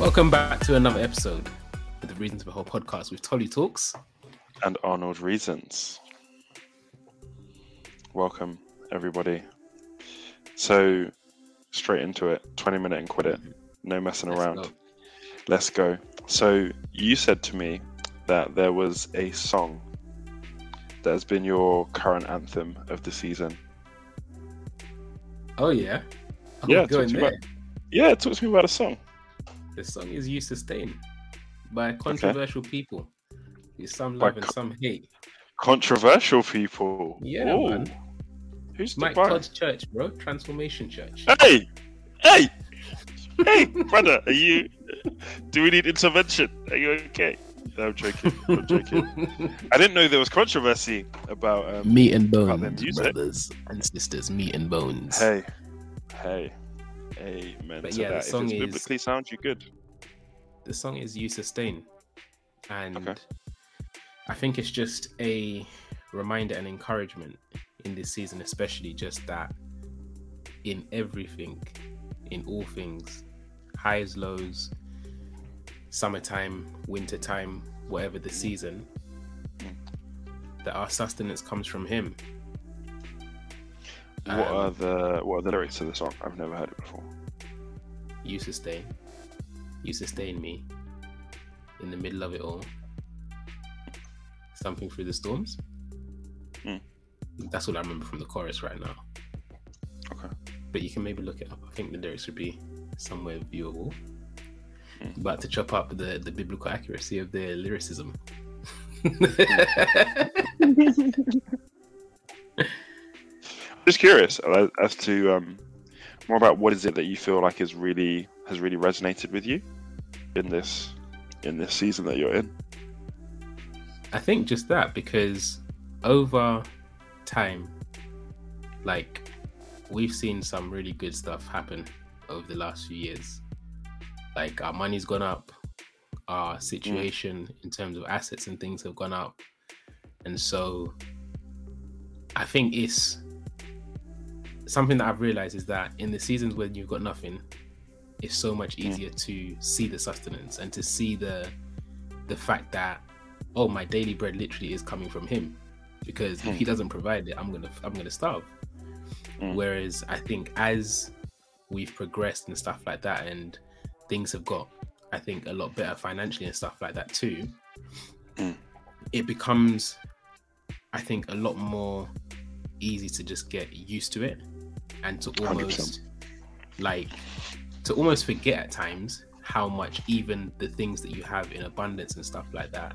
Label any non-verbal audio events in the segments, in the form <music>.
Welcome back to another episode of the Reasons Behold podcast with Tolly Talks. and Arnold Reasons. Welcome, everybody. So, straight into it 20 minute and quit it. No messing Let's around. go. Let's go. So, you said to me that there was a song that has been your current anthem of the season. Oh yeah. Oh, Yeah, talk to me about- Yeah, talk to me about a song. The song is "You Sustain" by controversial people. With some By love and some hate. Controversial people. Yeah, Ooh. man. Who's Mike bar? Todd's church, bro. Transformation Church. Hey! Hey! <laughs> Hey, brother, are you. Do we need intervention? Are you okay? No, I'm joking. I'm joking. I didn't know there was controversy about. Um, meat and bones, brothers and sisters. Meat and bones. hey, hey, amen But yeah, the that. song if it's is- biblically sound, you good. the song is "You Sustain," and Okay. I think it's just a reminder and encouragement in this season, especially just that in everything, in all things, highs, lows, summertime, wintertime, whatever the mm. season, mm. that our sustenance comes from Him. What Um, are the what are the lyrics to the song? I've never heard it before. You sustain. You sustain me in the middle of it all. Something through the storms. Hmm. That's all I remember from the chorus right now. Okay. But you can maybe look it up. I think the lyrics would be somewhere viewable. Hmm. But to chop up the, the biblical accuracy of the lyricism. <laughs> <laughs> <laughs> Just curious uh, as to um, more about what is it that you feel like is really has really resonated with you in this in this season that you're in. I think just that because over time, like we've seen some really good stuff happen over the last few years. Like our money's gone up, our situation in terms of assets and things have gone up. And so I think it's something that I've realized is that in the seasons when you've got nothing, it's so much easier to see the sustenance and to see the the fact that oh my daily bread literally is coming from him because if he doesn't provide it i'm gonna i'm gonna starve Mm. whereas i think as we've progressed and stuff like that and things have got i think a lot better financially and stuff like that too Mm. it becomes i think a lot more easy to just get used to it and to 100%. almost like to almost forget at times how much even the things that you have in abundance and stuff like that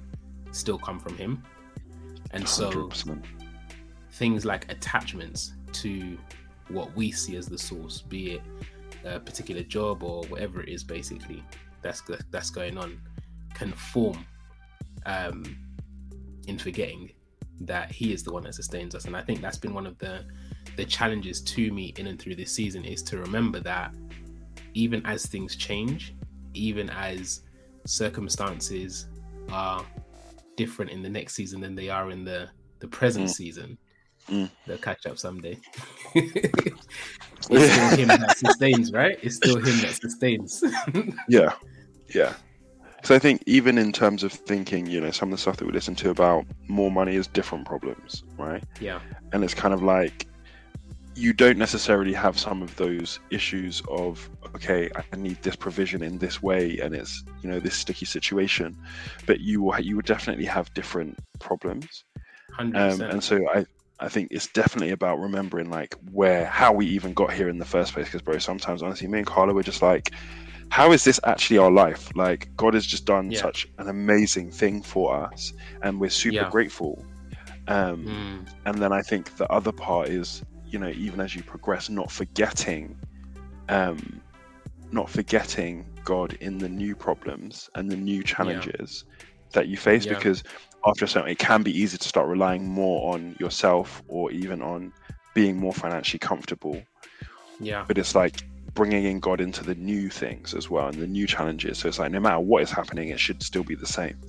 still come from him and so 100%. things like attachments to what we see as the source be it a particular job or whatever it is basically that's that's going on can form um in forgetting that he is the one that sustains us and i think that's been one of the the challenges to me in and through this season is to remember that even as things change even as circumstances are different in the next season than they are in the the present Mm. season Mm. they'll catch up someday <laughs> it's still <laughs> him that sustains right it's still him that sustains <laughs> Yeah, yeah. So I think even in terms of thinking, you know, some of the stuff that we listen to about more money is different problems, right? yeah And it's kind of like you don't necessarily have some of those issues of okay, I need this provision in this way, and it's you know this sticky situation, but you will you would definitely have different problems. 100% Um, and so I I think it's definitely about remembering like where how we even got here in the first place. Because bro, sometimes honestly, me and Carla were just like, how is this actually our life? Like God has just done Yeah. such an amazing thing for us, and we're super Yeah. grateful. Um, Mm, and then I think the other part is you know even as you progress, not forgetting, um, not forgetting God in the new problems and the new challenges that you face Yeah. because after a certain it can be easy to start relying more on yourself or even on being more financially comfortable. Yeah. But it's like bringing in god into the new things as well and the new challenges. So it's like no matter what is happening it should still be the same.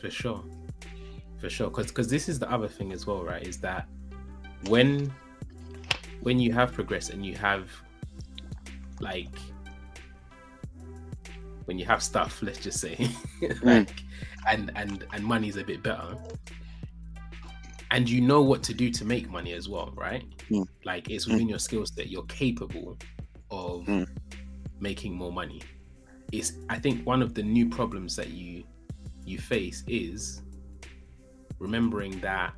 For sure. For sure. Cause because this is the other thing as well right is that when when you have progressed and you have like when you have stuff, let's just say, <laughs> Mm. like, and and and money's a bit better, and you know what to do to make money as well, right? Mm. Like it's within your skills that you're capable of Mm. making more money. It's I think one of the new problems that you you face is remembering that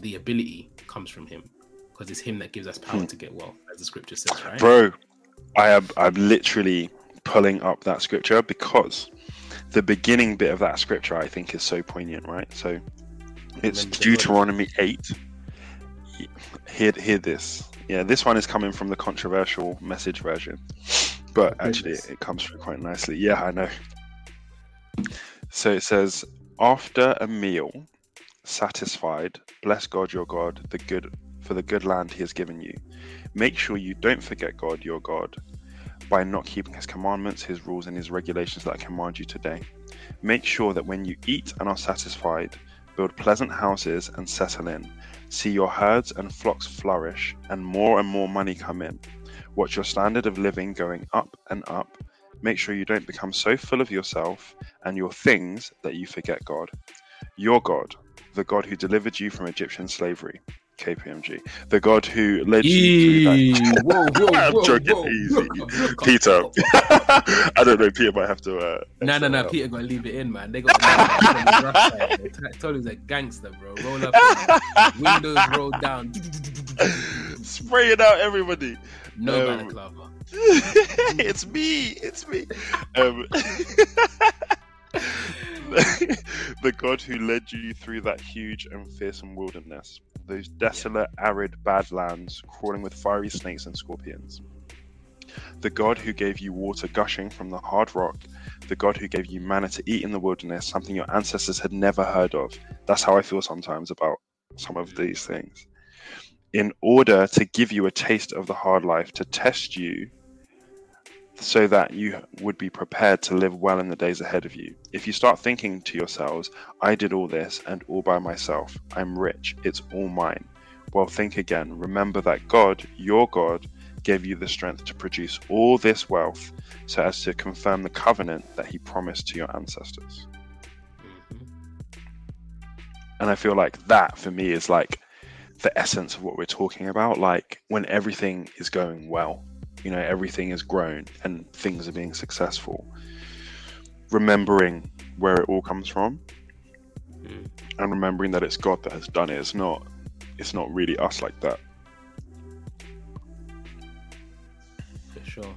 the ability comes from him because it's him that gives us power Hmm. to get wealth, as the scripture says, right? Bro, I am I'm literally pulling up that scripture because the beginning bit of that scripture I think is so poignant, right? So it's Deuteronomy 8. Hear, hear this. Yeah, this one is coming from the controversial message version, but actually goodness. it comes through quite nicely. Yeah, I know. So it says, After a meal, satisfied, bless God your God, the good for the good land he has given you. Make sure you don't forget God your God by not keeping his commandments, his rules, and his regulations that I command you today. Make sure that when you eat and are satisfied, build pleasant houses and settle in. See your herds and flocks flourish, and more and more money come in. Watch your standard of living going up and up. Make sure you don't become so full of yourself and your things that you forget God. Your God, the God who delivered you from Egyptian slavery. KPMG. The God who led you through that. Whoa, <laughs> whoa, I'm whoa, joking, whoa. easy. Look Peter. look. <laughs> I don't know. Peter might have to. Uh, No, no, no. Peter gonna leave it in, man. They got on the rough side. <laughs> Told him he's a gangster, bro. Roll up, windows roll down. Spray it out, everybody. No Um, balaclava. it's me. It's me. Um, <laughs> the God who led you through that huge and fearsome wilderness, those desolate, arid badlands crawling with fiery snakes and scorpions. The God who gave you water gushing from the hard rock, the God who gave you manna to eat in the wilderness, something your ancestors had never heard of. That's how I feel sometimes about some of these things. In order to give you a taste of the hard life, to test you so that you would be prepared to live well in the days ahead of you. If you start thinking to yourselves, I did all this and all by myself, I'm rich, it's all mine. Well, think again. Remember that God, your God, gave you the strength to produce all this wealth so as to confirm the covenant that he promised to your ancestors. Mhm. And I feel like that for me is like the essence of what we're talking about. Like when everything is going well, you know, everything is grown and things are being successful. Remembering where it all comes from Mm. and remembering that it's God that has done it. It's not it's not really us like that. For sure.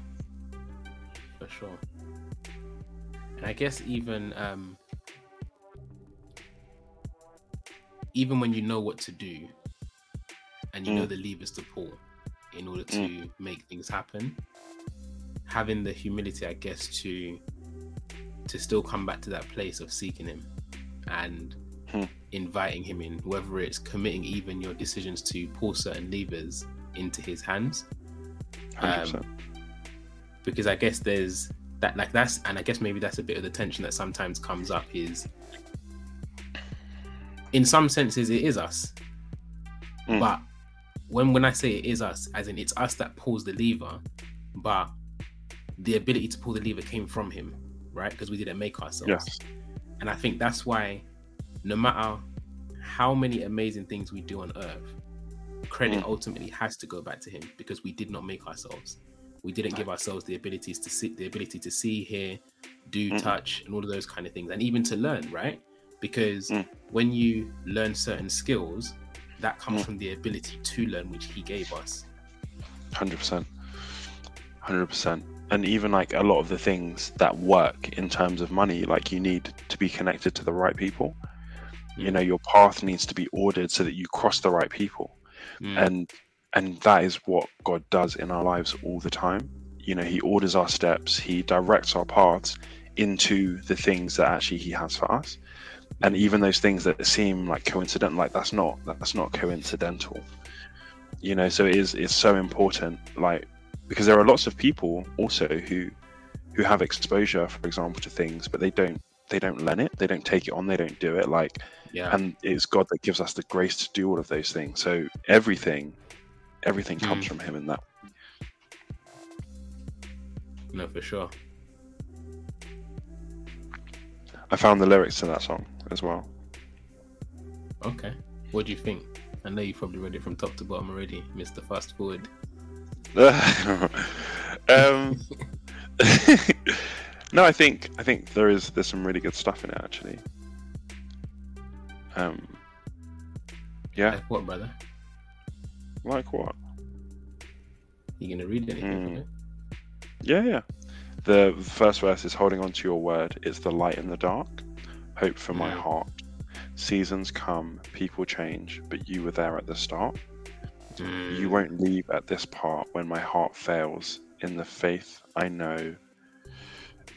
For sure. And I guess even um even when you know what to do and you know Mm. the levers to pull in order to make things happen, having the humility, I guess, to to still come back to that place of seeking him and Hmm. inviting him in, whether it's committing even your decisions to pull certain levers into his hands 100%. because I guess there's that like that's and I guess maybe that's a bit of the tension that sometimes comes up is in some senses it is us. Mm. But when when I say it is us, as in it's us that pulls the lever, but the ability to pull the lever came from him, right? Because we didn't make ourselves. yes. And I think that's why no matter how many amazing things we do on earth, credit Mm. ultimately has to go back to him because we did not make ourselves. We didn't give ourselves the abilities to see the ability to see, hear, do, Mhm. touch, and all of those kind of things, and even to learn, right? Because Mm. when you learn certain skills, that comes Mm. from the ability to learn, which he gave us. Hundred percent, hundred percent, and even like a lot of the things that work in terms of money, like you need to be connected to the right people. You Mm. know, your path needs to be ordered so that you cross the right people, Mm. and and that is what God does in our lives all the time. You know, He orders our steps, He directs our paths into the things that actually He has for us, and even those things that seem like coincidental, like that's not that's not coincidental. You know, so it is it's so important, like because there are lots of people also who who have exposure, for example, to things, but they don't they don't learn it, they don't take it on, they don't do it. Like yeah, and it's God that gives us the grace to do all of those things. So everything, everything comes Mm. from Him in that. no, for sure, I found the lyrics to that song as well. Okay. What do you think? I know you probably read it from top to bottom already, Mr. Fast Forward. <laughs> um, <laughs> no, I think I think there is there's some really good stuff in it actually. Um, yeah. Like what, brother? Like what? You gonna read anything Mm. Yeah, yeah. The first verse is holding on to your word. It's the light in the dark, hope for my Mm. heart. Seasons come, people change, but you were there at the start. Mm. You won't leave at this part when my heart fails. In the faith I know.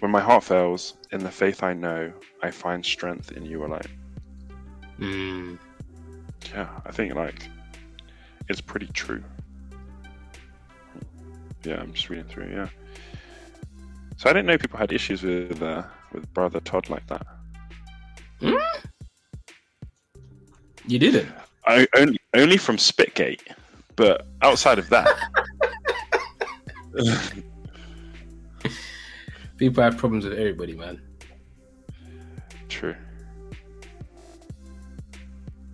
When my heart fails, in the faith I know, I find strength in you alone. Mm. Yeah, I think like it's pretty true. Yeah, I'm just reading through. Yeah. So I didn't know people had issues with uh, with brother Todd like that. Mm. You didn't. I only only from Spitgate, but outside of that, <laughs> People have problems with everybody, man. true,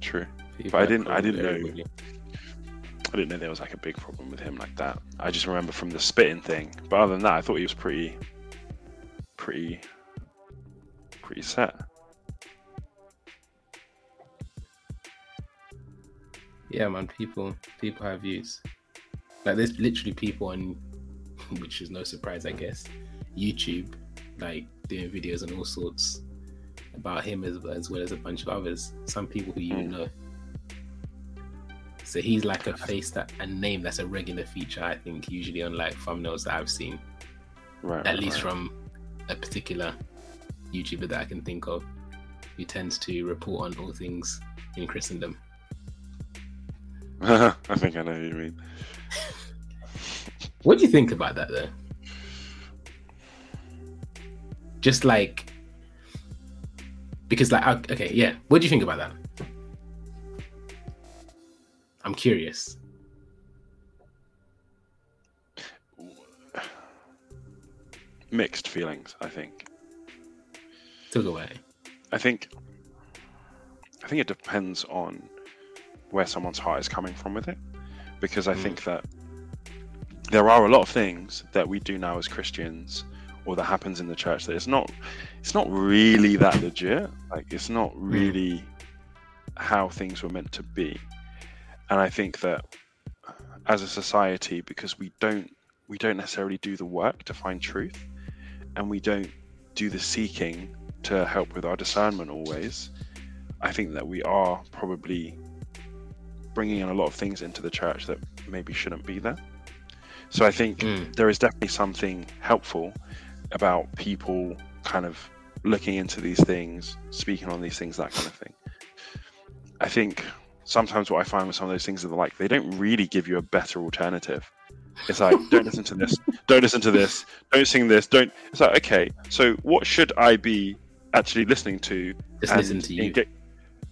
true. People But I didn't- I didn't know. everybody. I didn't know there was like a big problem with him like that. I just remember from the spitting thing. But other than that, I thought he was pretty, pretty, pretty set. Yeah, man. People, people have views. Like there's literally people on, <laughs> which is no surprise, I guess, YouTube, like doing videos and all sorts about him as, as well as a bunch of others. Some people who you Mm. know. So he's like a face that a name that's a regular feature, I think, usually on like thumbnails that I've seen, Right. at least right. from a particular YouTuber that I can think of, who tends to report on all things in Christendom. <laughs> I think I know who you mean. What do you think about that though? Just like because like okay, yeah. What do you think about that? I'm curious. Mixed feelings, I think. Talk away. I think I think it depends on where someone's heart is coming from with it. Because I Mm. think that there are a lot of things that we do now as Christians or that happens in the church that it's not it's not really that legit. Like it's not really how things were meant to be. And I think that as a society, because we don't we don't necessarily do the work to find truth and we don't do the seeking to help with our discernment always, I think that we are probably bringing in a lot of things into the church that maybe shouldn't be there. So I think Mm. there is definitely something helpful about people kind of looking into these things, speaking on these things, that kind of thing. I think sometimes what I find with some of those things are like they don't really give you a better alternative. It's like don't listen to this, don't listen to this, don't sing this, don't. It's like okay, so what should I be actually listening to? Just listen to you.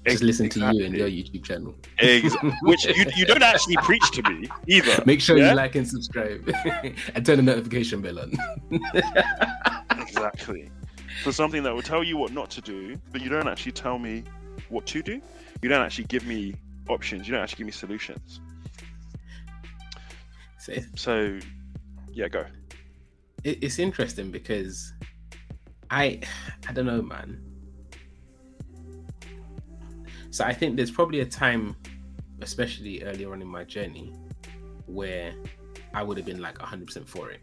Just listen to you and your YouTube channel. Ex- <laughs> which you, you don't actually preach to me either. Make sure Yeah? you like and subscribe <laughs> and turn the notification bell on. <laughs> Exactly. For something that will tell you what not to do, but you don't actually tell me what to do. You don't actually give me options. You don't actually give me solutions. so So, yeah, go. it, it's interesting because I I don't know, man. So I think there's probably a time, especially earlier on in my journey, where I would have been like 100% for it.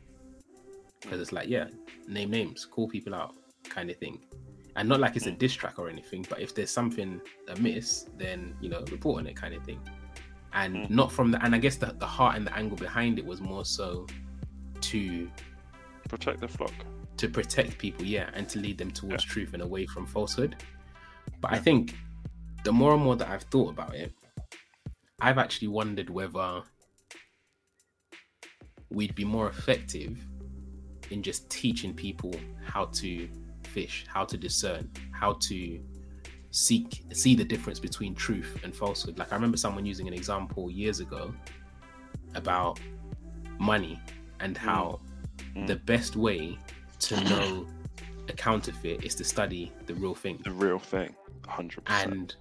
Because it's like, yeah, name names, call people out, kind of thing. And not like it's a diss track or anything, but if there's something amiss, then, you know, report on it, kind of thing. And Mm. not from the, and I guess the, the heart and the angle behind it was more so to Protect the flock. to protect people, yeah, and to lead them towards Yeah. truth and away from falsehood. But I think the more and more that I've thought about it, I've actually wondered whether we'd be more effective in just teaching people how to fish, how to discern, how to seek see the difference between truth and falsehood. Like I remember someone using an example years ago about money and how Mm. the best way to know a counterfeit is to study the real thing. The real thing, hundred percent. And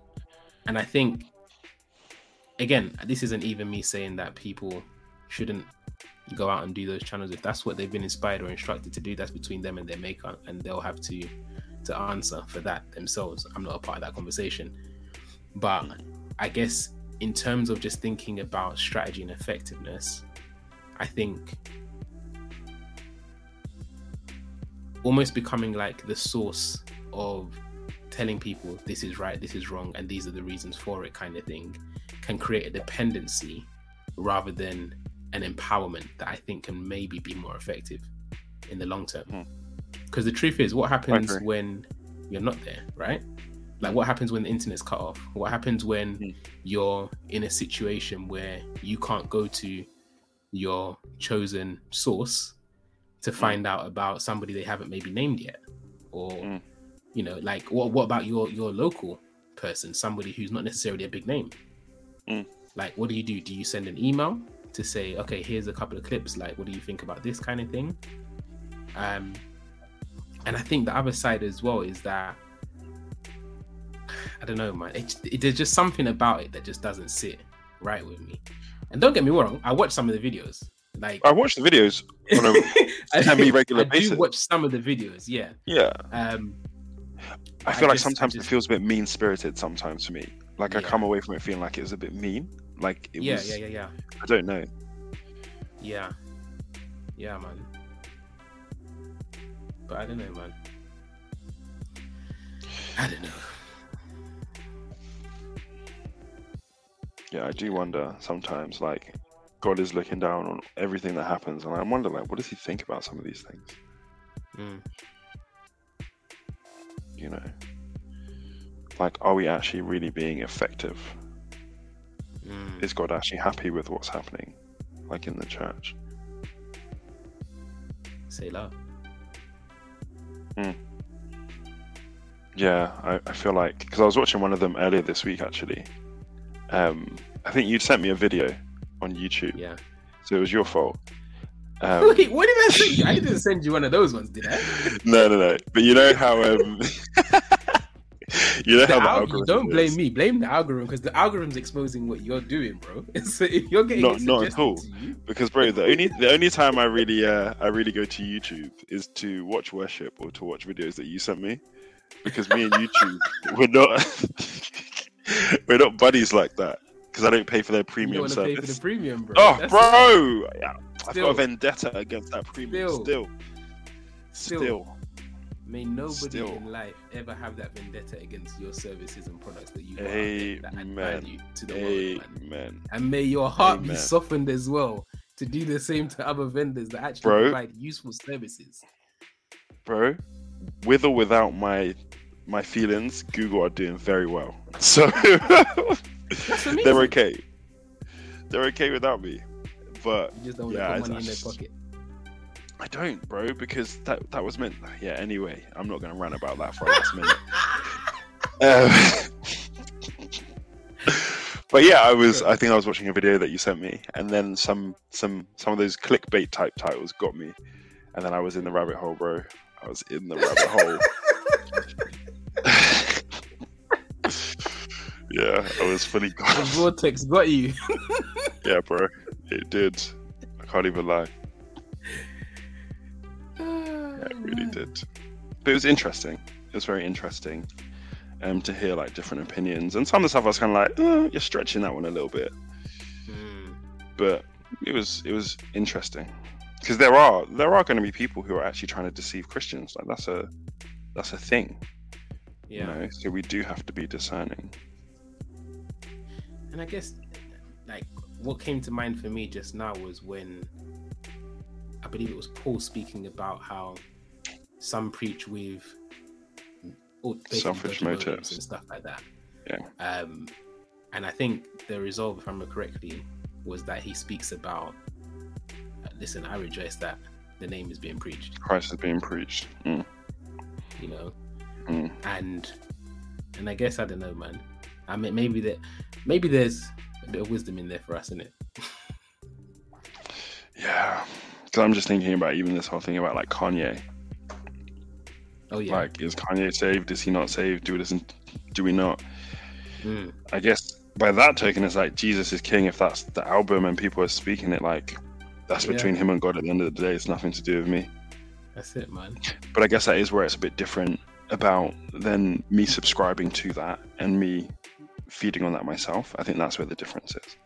and I think again, this isn't even me saying that people shouldn't go out and do those channels if that's what they've been inspired or instructed to do. That's between them and their maker, and they'll have to to answer for that themselves. I'm not a part of that conversation, but I guess in terms of just thinking about strategy and effectiveness, I think almost becoming like the source of telling people this is right, this is wrong, and these are the reasons for it, kind of thing, can create a dependency rather than an empowerment that I think can maybe be more effective in the long term. Because the truth is, what happens when you're not there, right? Like, what happens when the internet's cut off? What happens when Mm. you're in a situation where you can't go to your chosen source to find out about somebody they haven't maybe named yet? Or, Mm. You know, like, what, what about your, your local person, somebody who's not necessarily a big name? Mm. Like, what do you do? Do you send an email to say, okay, here's a couple of clips. Like, what do you think about this kind of thing? Um, and I think the other side as well is that I don't know, man. It, it, there's just something about it that just doesn't sit right with me. And don't get me wrong, I watch some of the videos. Like I watch the videos on a <laughs> semi-regular I basis. I do watch some of the videos, yeah. yeah. Um, I I feel like just- sometimes just- it feels a bit mean spirited sometimes for me. Like I come away from it feeling like it was a bit mean. Like it yeah, was yeah, yeah, yeah, I don't know. yeah, yeah, man. But I don't know, man. I don't know. Yeah, I do wonder sometimes like God is looking down on everything that happens and I wonder like what does he think about some of these things? Mm, You know? Like are we actually really being effective? mm. Is God actually happy with what's happening? Like in the church? Say love. Yeah, I, I feel like because I was watching one of them earlier this week actually. Um, I think you sent me a video on YouTube, Yeah. so it was your fault. Um, Wait, what did I send you? I didn't send you one of those ones, did I? no, no, no. But you know how um, <laughs> you know The how the alg- algorithm don't blame is. me. Blame the algorithm because the algorithm's exposing what you're doing, bro. <laughs> So if you're getting Not- not at all. you, Because bro, the only the only time I really uh I really go to YouTube is to watch worship or to watch videos that you sent me. Because me and YouTube <laughs> we're not we're not buddies like that. Because I don't pay for their premium want to pay for service. the premium, bro. Oh, That's- bro! I've got a vendetta against that premium. Still. Still, Still. still. May nobody Still. in life ever have that vendetta against your services and products that you out that add value to the world, man. Amen. And may your heart be softened as well to do the same to other vendors that actually Bro. provide useful services. bro. With or without my my feelings, Google are doing very well. <laughs> So <laughs> they're okay. They're okay without me. But You just don't want Yeah, to I- put money I in their pocket. I don't, bro, because that that was meant. Yeah. Anyway, I'm not going to rant about that for last minute. <laughs> Um, but yeah, I was. I think I was watching a video that you sent me, and then some some some of those clickbait type titles got me, and then I was in the rabbit hole, bro. I was in the rabbit hole. <laughs> <laughs> yeah, I was fully The vortex got you. yeah, bro, it did. I can't even lie. Yeah, it really <sighs> did. But it was interesting. It was very interesting um, to hear like different opinions, and some of the stuff I was kind of like, oh, you're stretching that one a little bit. Mm, But it was it was interesting because there are there are going to be people who are actually trying to deceive Christians. Like that's a that's a thing. yeah. You know, so we do have to be discerning. And I guess, like, what came to mind for me just now was when I believe it was Paul speaking about how some preach with Selfish motives and stuff like that. Yeah. Um, and I think the result, if I remember correctly, was that he speaks about, listen, I rejoice that the name is being preached, Christ is being preached. Mm, you know, mm. and and I guess I don't know, man. I mean, maybe that maybe there's a bit of wisdom in there for us, isn't it? Yeah, because I'm just thinking about even this whole thing about like Kanye. Oh yeah. Like, is Kanye saved? Is he not saved? Do we listen? Do we not? Mm. I guess by that token, it's like Jesus is king. If that's the album and people are speaking it, like that's Yeah. between him and God. At the end of the day, it's nothing to do with me. That's it, man. But I guess that is where it's a bit different about then me subscribing to that and me feeding on that myself. I think that's where the difference is.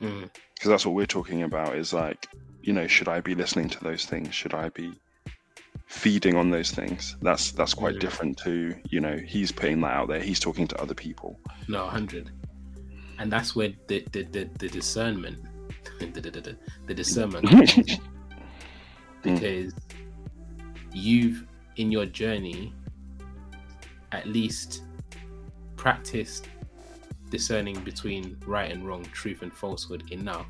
Mm. because that's what we're talking about is like you know should i be listening to those things should i be feeding on those things that's that's quite Mm. different to you know he's putting that out there he's talking to other people No, hundred. And that's where the the, the, the discernment, the, <laughs> the, discernment, comes in. <laughs> because you've in your journey at least practiced discerning between right and wrong, truth and falsehood enough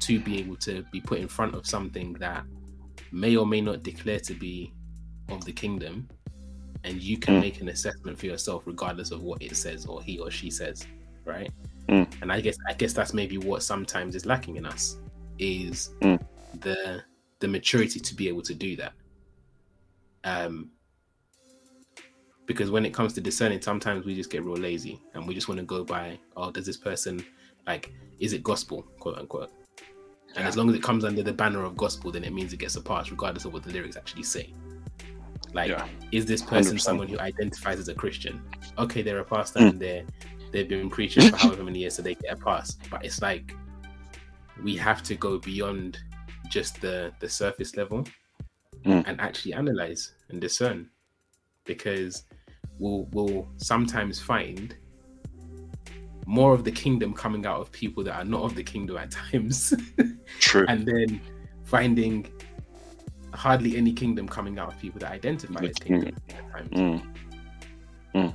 to be able to be put in front of something that may or may not declare to be of the kingdom and you can Mm. make an assessment for yourself regardless of what it says or he or she says right Mm. and i guess i guess that's maybe what sometimes is lacking in us is Mm. the the maturity to be able to do that um because when it comes to discerning sometimes we just get real lazy and we just want to go by oh does this person like is it gospel quote unquote and Yeah. as long as it comes under the banner of gospel then it means it gets a pass regardless of what the lyrics actually say like Yeah. is this person 100%. someone who identifies as a christian okay they're a pastor Mm. and they're they've been preaching for however many years so they get a pass but it's like we have to go beyond just the the surface level Mm. and actually analyze and discern because we'll we'll sometimes find more of the kingdom coming out of people that are not of the kingdom at <laughs> times. True. And then finding hardly any kingdom coming out of people that identify as kingdom at times. Mm.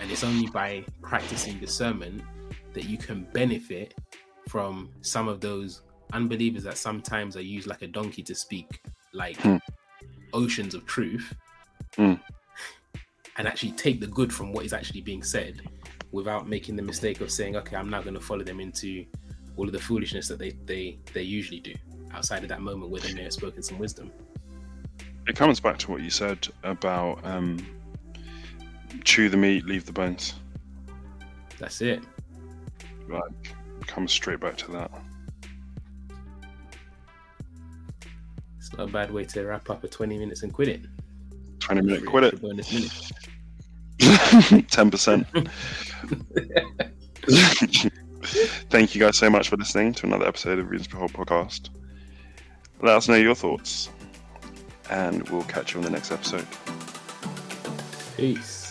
and it's only by practicing discernment that you can benefit from some of those unbelievers that sometimes are used like a donkey to speak like Hmm. oceans of truth Hmm. and actually take the good from what is actually being said without making the mistake of saying okay i'm not going to follow them into all of the foolishness that they they they usually do outside of that moment where they may have spoken some wisdom it comes back to what you said about um chew the meat leave the bones that's it Right. comes straight back to that it's not a bad way to wrap up a 20 minutes and quit it 20 minute quit minute. it 10% <laughs> Thank you guys so much for listening to another episode of Reasons Behold podcast. Let us know your thoughts, and we'll catch you on the next episode. peace